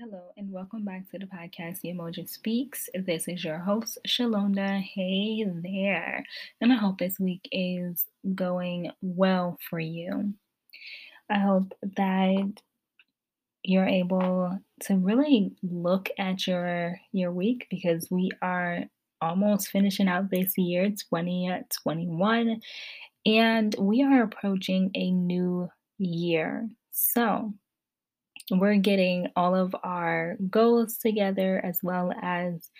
Hello and welcome back to the podcast The Emoji Speaks. This is your host, Shalonda. Hey there. And I hope this week is going well for you. I hope that you're able to really look at your your week because we are almost finishing out this year 2021 and we are approaching a new year. So, we're getting all of our goals together as well as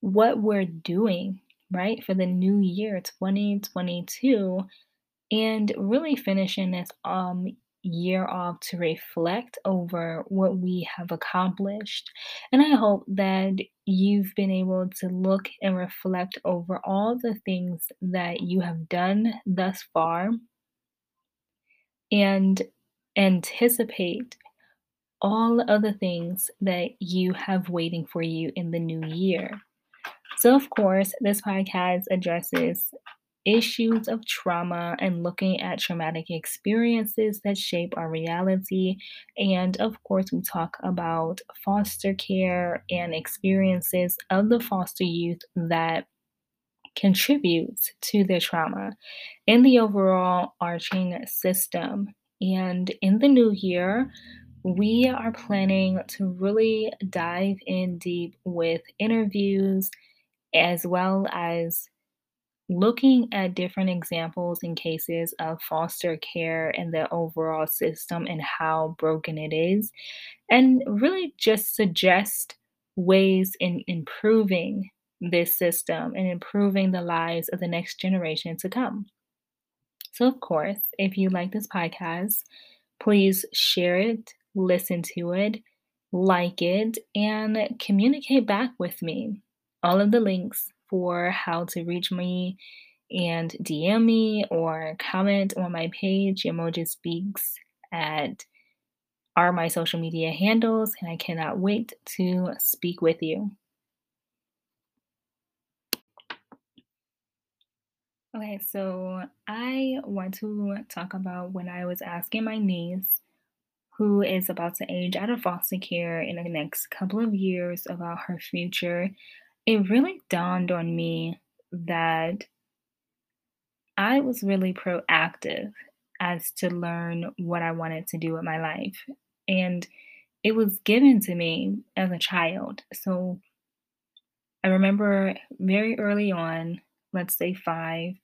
what we're doing, right, for the new year 2022 and really finishing this um year off to reflect over what we have accomplished. And I hope that you've been able to look and reflect over all the things that you have done thus far and anticipate all other things that you have waiting for you in the new year. So, of course, this podcast addresses issues of trauma and looking at traumatic experiences that shape our reality. And of course, we talk about foster care and experiences of the foster youth that contributes to their trauma in the overall arching system. And in the new year, we are planning to really dive in deep with interviews as well as looking at different examples and cases of foster care and the overall system and how broken it is, and really just suggest ways in improving this system and improving the lives of the next generation to come. So, of course, if you like this podcast, please share it listen to it, like it, and communicate back with me. All of the links for how to reach me and DM me or comment on my page, Emoji Speaks, at are my social media handles, and I cannot wait to speak with you. Okay, so I want to talk about when I was asking my niece who is about to age out of foster care in the next couple of years about her future, it really dawned on me that I was really proactive as to learn what I wanted to do with my life. And it was given to me as a child. So I remember very early on, let's say five,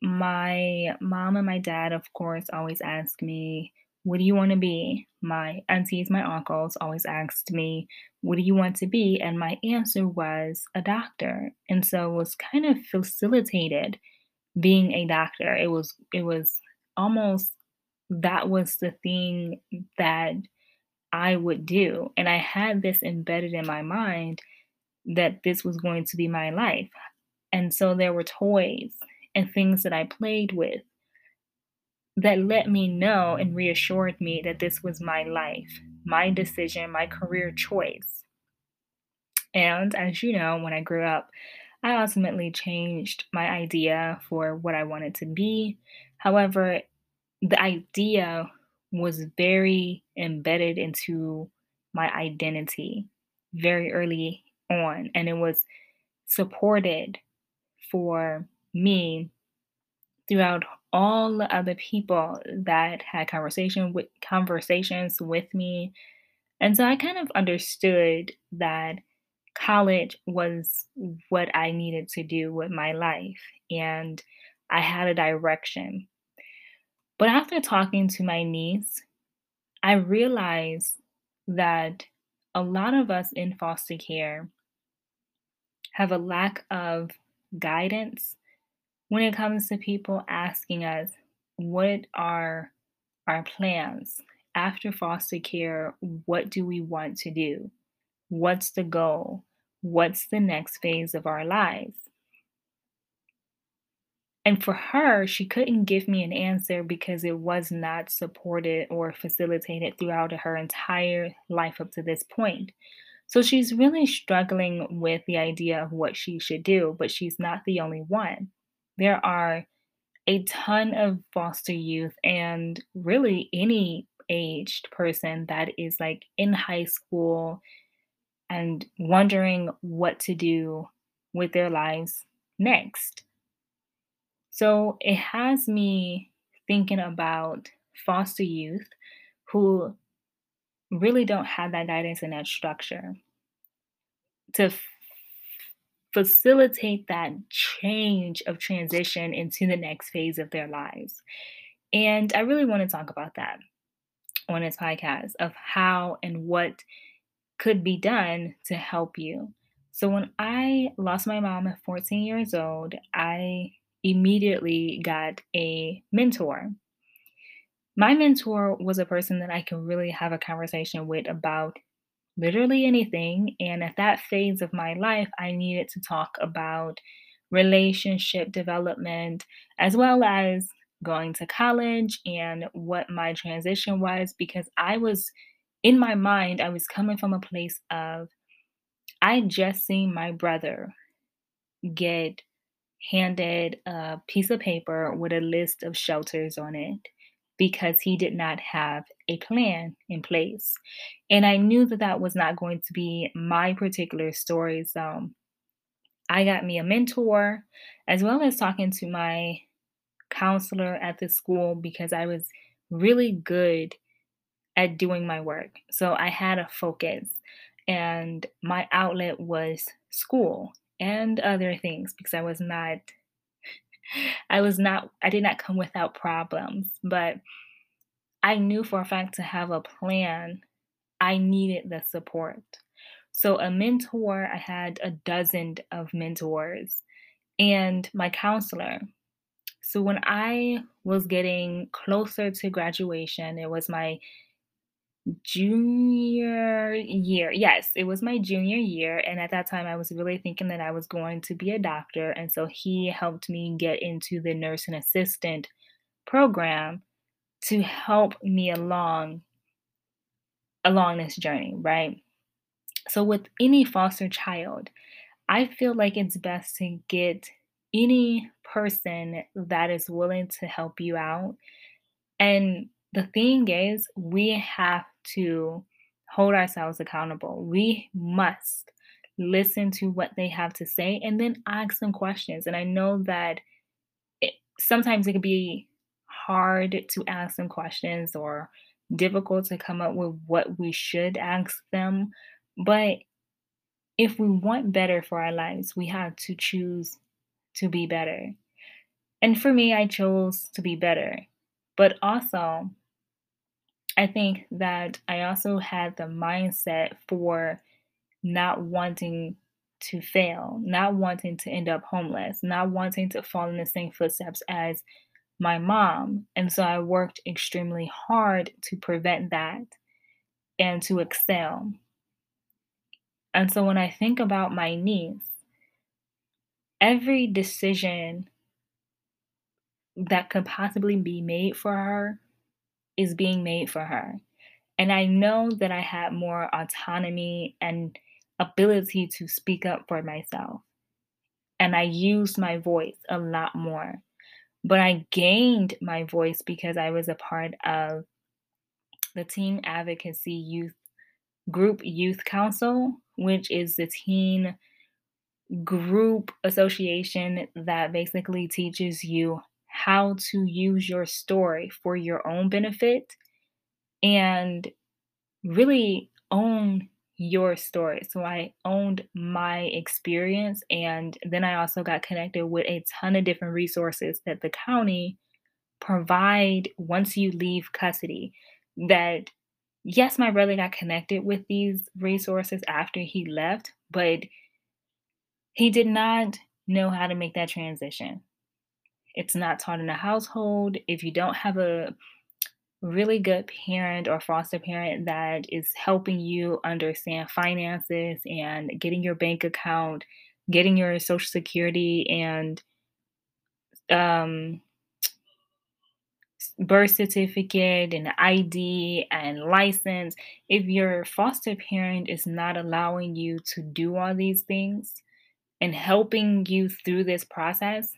my mom and my dad, of course, always asked me, what do you want to be? My aunties, my uncles always asked me, What do you want to be? And my answer was a doctor. And so it was kind of facilitated being a doctor. It was, it was almost that was the thing that I would do. And I had this embedded in my mind that this was going to be my life. And so there were toys and things that I played with that let me know and reassured me that this was my life, my decision, my career choice. And as you know, when I grew up, I ultimately changed my idea for what I wanted to be. However, the idea was very embedded into my identity very early on, and it was supported for me throughout all the other people that had conversation with conversations with me. And so I kind of understood that college was what I needed to do with my life and I had a direction. But after talking to my niece, I realized that a lot of us in foster care have a lack of guidance when it comes to people asking us what are our plans after foster care, what do we want to do? What's the goal? What's the next phase of our lives? And for her, she couldn't give me an answer because it was not supported or facilitated throughout her entire life up to this point. So she's really struggling with the idea of what she should do, but she's not the only one there are a ton of foster youth and really any aged person that is like in high school and wondering what to do with their lives next. So it has me thinking about foster youth who really don't have that guidance and that structure to facilitate that change of transition into the next phase of their lives. And I really want to talk about that on this podcast of how and what could be done to help you. So, when I lost my mom at 14 years old, I immediately got a mentor. My mentor was a person that I could really have a conversation with about literally anything. And at that phase of my life, I needed to talk about relationship development as well as going to college and what my transition was because I was in my mind, I was coming from a place of I just seen my brother get handed a piece of paper with a list of shelters on it because he did not have a plan in place. And I knew that that was not going to be my particular story. So I got me a mentor as well as talking to my counselor at the school because I was really good at doing my work. So I had a focus, and my outlet was school and other things because I was not. I was not, I did not come without problems, but I knew for a fact to have a plan, I needed the support. So, a mentor, I had a dozen of mentors, and my counselor, so when I was getting closer to graduation, it was my junior year. Yes, it was my junior year. And at that time, I was really thinking that I was going to be a doctor. And so he helped me get into the nursing assistant program to help me along along this journey, right? So with any foster child, I feel like it's best to get any person that is willing to help you out. And the thing is, we have to hold ourselves accountable. We must listen to what they have to say and then ask them questions. And I know that it, sometimes it can be hard to ask them questions or difficult to come up with what we should ask them. But if we want better for our lives, we have to choose to be better. And for me, I chose to be better. But also, I think that I also had the mindset for not wanting to fail, not wanting to end up homeless, not wanting to fall in the same footsteps as my mom. And so I worked extremely hard to prevent that and to excel. And so when I think about my niece, every decision that could possibly be made for her is being made for her. And I know that I had more autonomy and ability to speak up for myself. And I used my voice a lot more. But I gained my voice because I was a part of the Teen Advocacy Youth Group Youth Council, which is the teen group association that basically teaches you how to use your story for your own benefit and really own your story. So I owned my experience and then I also got connected with a ton of different resources that the county provide once you leave custody that yes my brother got connected with these resources after he left but he did not know how to make that transition. It's not taught in the household. If you don't have a really good parent or foster parent that is helping you understand finances and getting your bank account, getting your social security and um, birth certificate and ID and license, if your foster parent is not allowing you to do all these things, and helping you through this process,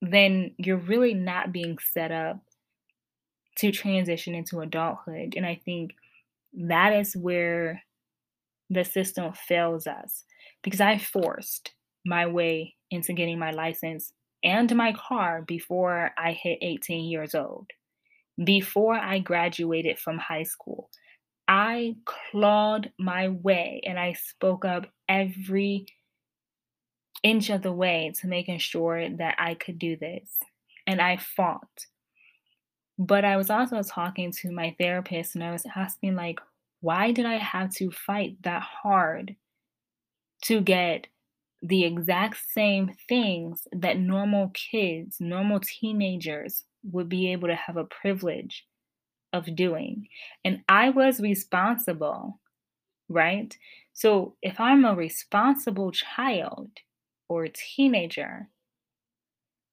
then you're really not being set up to transition into adulthood. And I think that is where the system fails us because I forced my way into getting my license and my car before I hit 18 years old. Before I graduated from high school, I clawed my way and I spoke up every inch of the way to making sure that I could do this. And I fought. But I was also talking to my therapist and I was asking, like, why did I have to fight that hard to get the exact same things that normal kids, normal teenagers would be able to have a privilege of doing? And I was responsible, right? So if I'm a responsible child or teenager,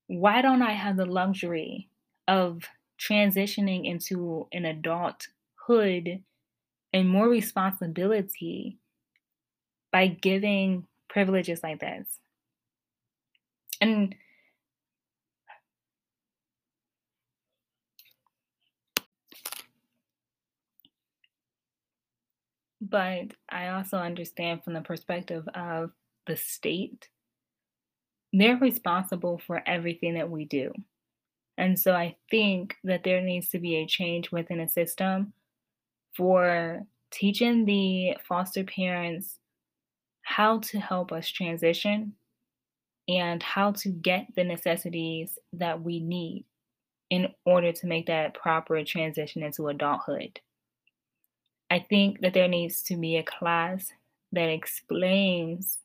why don't I have the luxury of transitioning into an adulthood and more responsibility by giving privileges like this. And but I also understand from the perspective of the state, they're responsible for everything that we do. And so I think that there needs to be a change within a system for teaching the foster parents how to help us transition and how to get the necessities that we need in order to make that proper transition into adulthood. I think that there needs to be a class that explains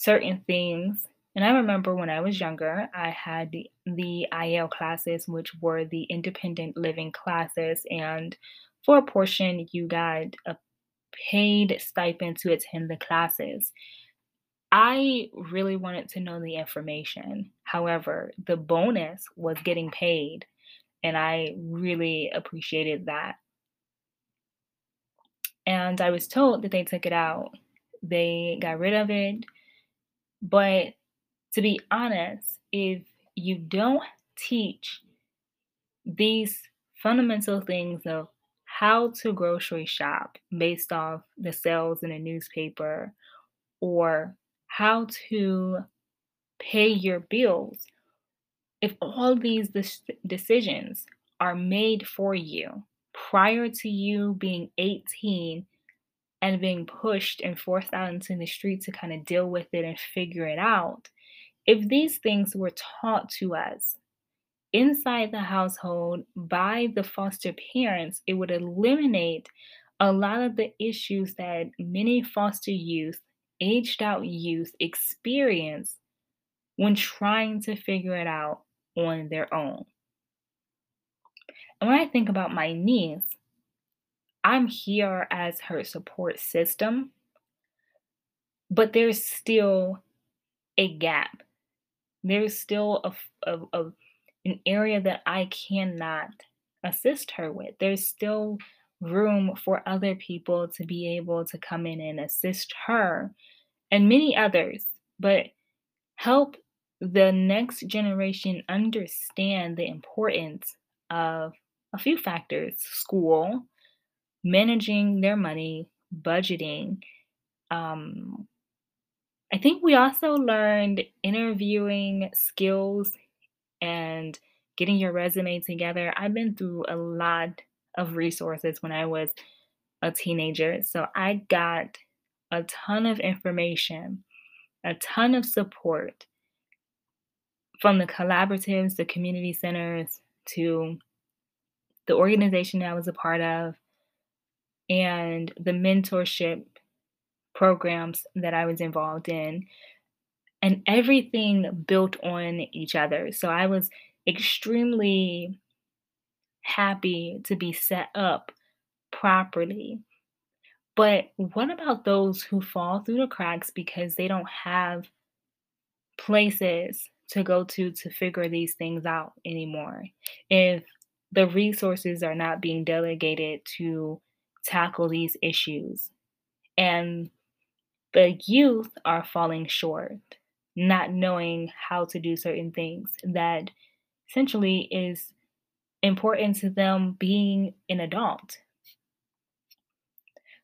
certain things. And I remember when I was younger, I had the, the IL classes, which were the independent living classes. And for a portion, you got a paid stipend to attend the classes. I really wanted to know the information. However, the bonus was getting paid, and I really appreciated that. And I was told that they took it out, they got rid of it. But to be honest, if you don't teach these fundamental things of how to grocery shop based off the sales in a newspaper or how to pay your bills. If all these decisions are made for you prior to you being 18 and being pushed and forced out into the street to kind of deal with it and figure it out, if these things were taught to us inside the household by the foster parents, it would eliminate a lot of the issues that many foster youth, aged out youth experience when trying to figure it out on their own. And when I think about my niece, I'm here as her support system, but there's still a gap. There's still a, a, a an area that I cannot assist her with. There's still room for other people to be able to come in and assist her and many others, but help the next generation understand the importance of a few factors school, managing their money, budgeting. Um, I think we also learned interviewing skills and getting your resume together. I've been through a lot of resources when I was a teenager. So I got a ton of information, a ton of support from the collaboratives, the community centers, to the organization I was a part of, and the mentorship programs that I was involved in and everything built on each other. So I was extremely happy to be set up properly. But what about those who fall through the cracks because they don't have places to go to to figure these things out anymore? If the resources are not being delegated to tackle these issues and the youth are falling short not knowing how to do certain things that essentially is important to them being an adult.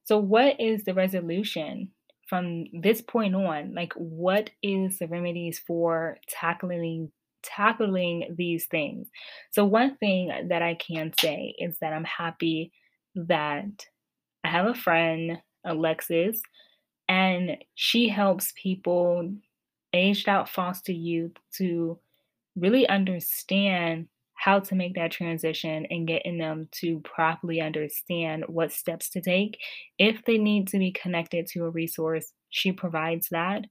So, what is the resolution from this point on? Like, what is the remedies for tackling tackling these things? So, one thing that I can say is that I'm happy that I have a friend, Alexis, and she helps people aged out foster youth to really understand how to make that transition and getting them to properly understand what steps to take. If they need to be connected to a resource, she provides that.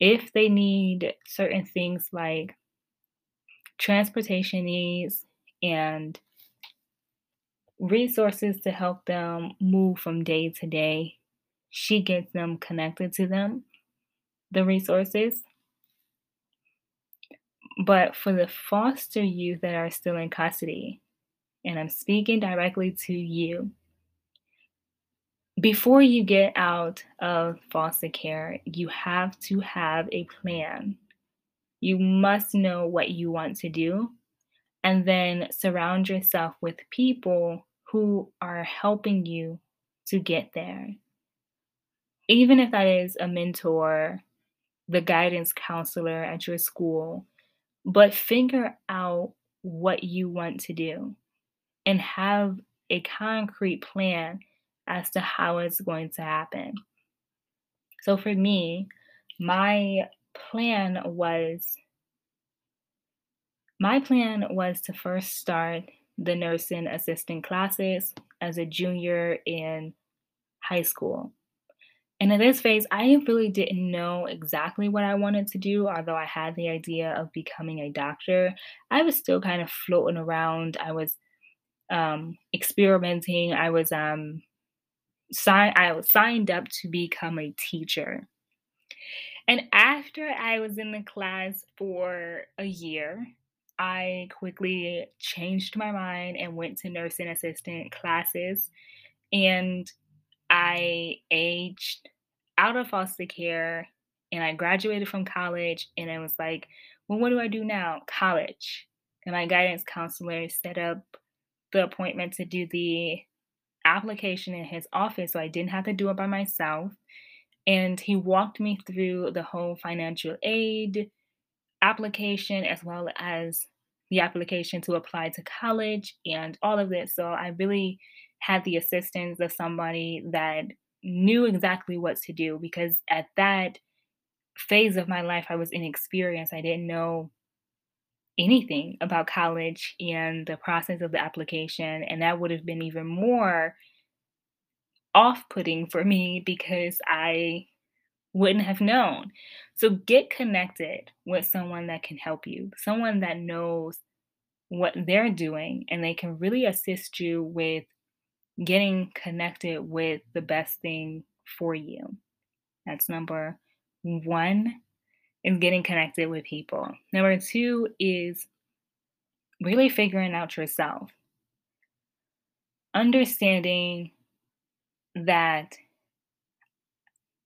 If they need certain things like transportation needs and resources to help them move from day to day, she gets them connected to them, the resources. But for the foster youth that are still in custody, and I'm speaking directly to you, before you get out of foster care, you have to have a plan. You must know what you want to do, and then surround yourself with people who are helping you to get there. Even if that is a mentor, the guidance counselor at your school, but figure out what you want to do and have a concrete plan as to how it's going to happen. So for me, my plan was my plan was to first start the nursing assistant classes as a junior in high school. And in this phase, I really didn't know exactly what I wanted to do, although I had the idea of becoming a doctor. I was still kind of floating around. I was um, experimenting. I was um, sign- I was signed up to become a teacher. And after I was in the class for a year, I quickly changed my mind and went to nursing assistant classes. And I aged out of foster care and I graduated from college. And I was like, well, what do I do now? College. And my guidance counselor set up the appointment to do the application in his office. So I didn't have to do it by myself. And he walked me through the whole financial aid application as well as the application to apply to college and all of this. So I really had the assistance of somebody that knew exactly what to do because at that phase of my life, I was inexperienced. I didn't know anything about college and the process of the application. And that would have been even more off putting for me because I wouldn't have known. So get connected with someone that can help you, someone that knows what they're doing, and they can really assist you with getting connected with the best thing for you. That's number one is getting connected with people. Number two is really figuring out yourself. Understanding that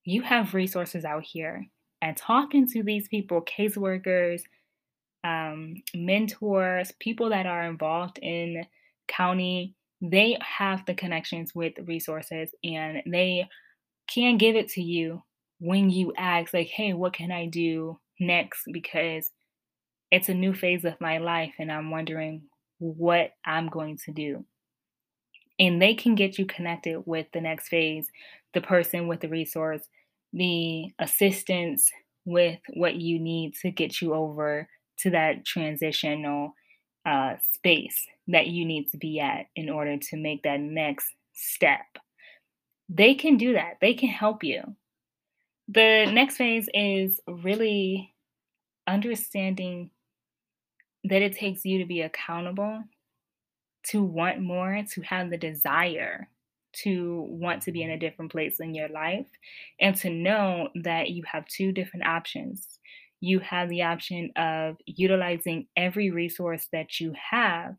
you have resources out here and talking to these people, caseworkers, um, mentors, people that are involved in county they have the connections with resources and they can give it to you when you ask like hey what can i do next? because it's a new phase of my life and i'm wondering what i'm going to do. And they can get you connected with the next phase the person with the resource the assistance with what you need to get you over to that transitional uh, space that you need to be at in order to make that next step. They can do that, they can help you. The next phase is really understanding that it takes you to be accountable, to want more, to have the desire to want to be in a different place in your life, and to know that you have two different options. You have the option of utilizing every resource that you have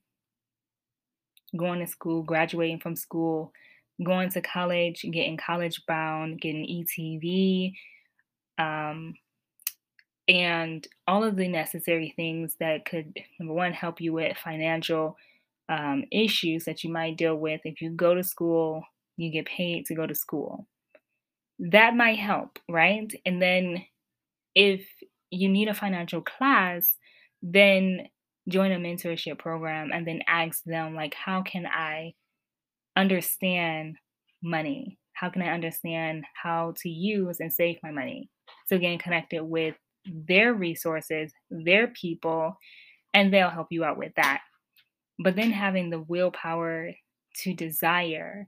going to school, graduating from school, going to college, getting college bound, getting ETV, um, and all of the necessary things that could, number one, help you with financial um, issues that you might deal with if you go to school, you get paid to go to school. That might help, right? And then if you need a financial class, then join a mentorship program and then ask them, like, how can I understand money? How can I understand how to use and save my money? So, getting connected with their resources, their people, and they'll help you out with that. But then having the willpower to desire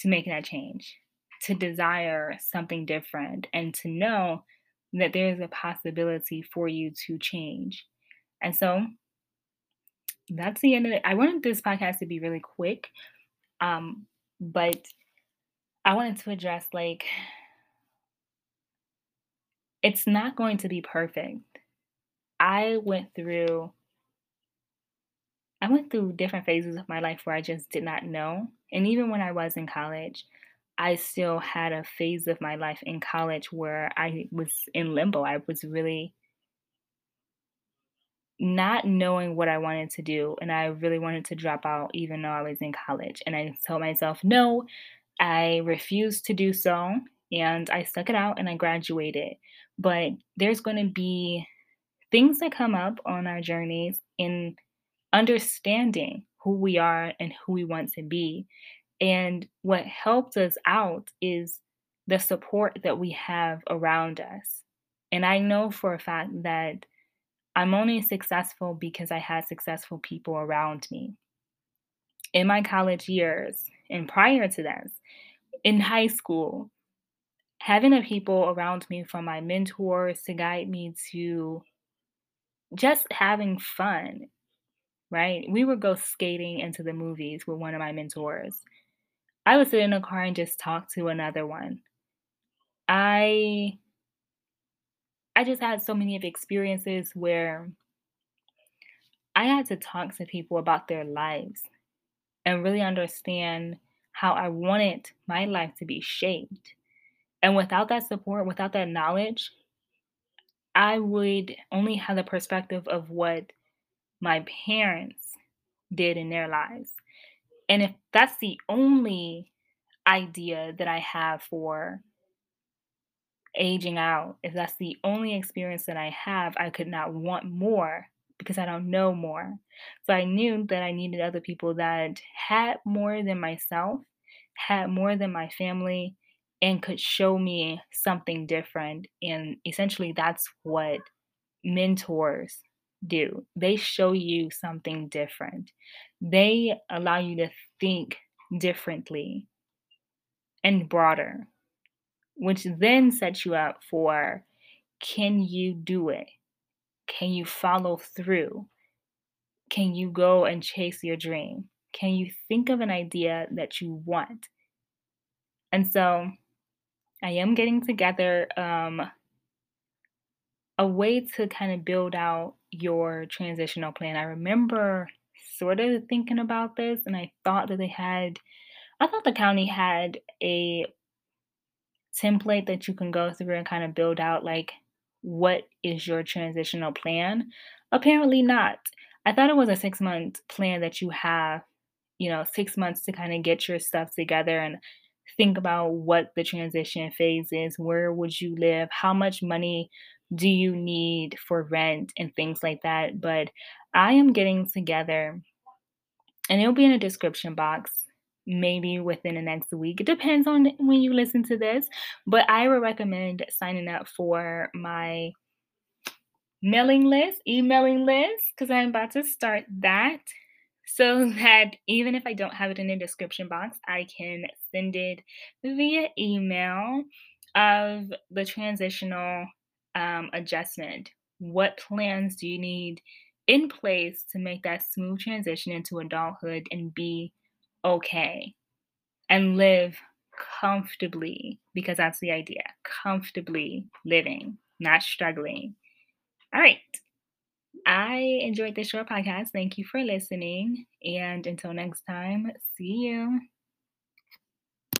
to make that change, to desire something different, and to know that there's a possibility for you to change. And so that's the end of it. I wanted this podcast to be really quick, um, but I wanted to address like it's not going to be perfect. I went through I went through different phases of my life where I just did not know. And even when I was in college, I still had a phase of my life in college where I was in limbo. I was really not knowing what I wanted to do. And I really wanted to drop out even though I was in college. And I told myself, no, I refused to do so. And I stuck it out and I graduated. But there's going to be things that come up on our journeys in understanding who we are and who we want to be. And what helped us out is the support that we have around us. And I know for a fact that I'm only successful because I had successful people around me. In my college years and prior to that, in high school, having the people around me from my mentors to guide me to just having fun right? We would go skating into the movies with one of my mentors. I would sit in a car and just talk to another one. I I just had so many of experiences where I had to talk to people about their lives and really understand how I wanted my life to be shaped. And without that support, without that knowledge, I would only have the perspective of what my parents did in their lives. And if that's the only idea that I have for aging out, if that's the only experience that I have, I could not want more because I don't know more. So I knew that I needed other people that had more than myself, had more than my family, and could show me something different. And essentially, that's what mentors do. They show you something different. They allow you to think differently and broader, which then sets you up for can you do it? Can you follow through? Can you go and chase your dream? Can you think of an idea that you want? And so I am getting together um, a way to kind of build out your transitional plan. I remember sort of thinking about this, and I thought that they had, I thought the county had a template that you can go through and kind of build out like what is your transitional plan. Apparently, not. I thought it was a six month plan that you have, you know, six months to kind of get your stuff together and think about what the transition phase is. Where would you live? How much money do you need for rent and things like that. But I am getting together, and it'll be in a description box maybe within the next week. It depends on when you listen to this, but I would recommend signing up for my mailing list, emailing list, because I'm about to start that so that even if I don't have it in the description box, I can send it via email of the transitional um, adjustment? What plans do you need in place to make that smooth transition into adulthood and be okay and live comfortably? Because that's the idea comfortably living, not struggling. All right. I enjoyed this short podcast. Thank you for listening. And until next time, see you.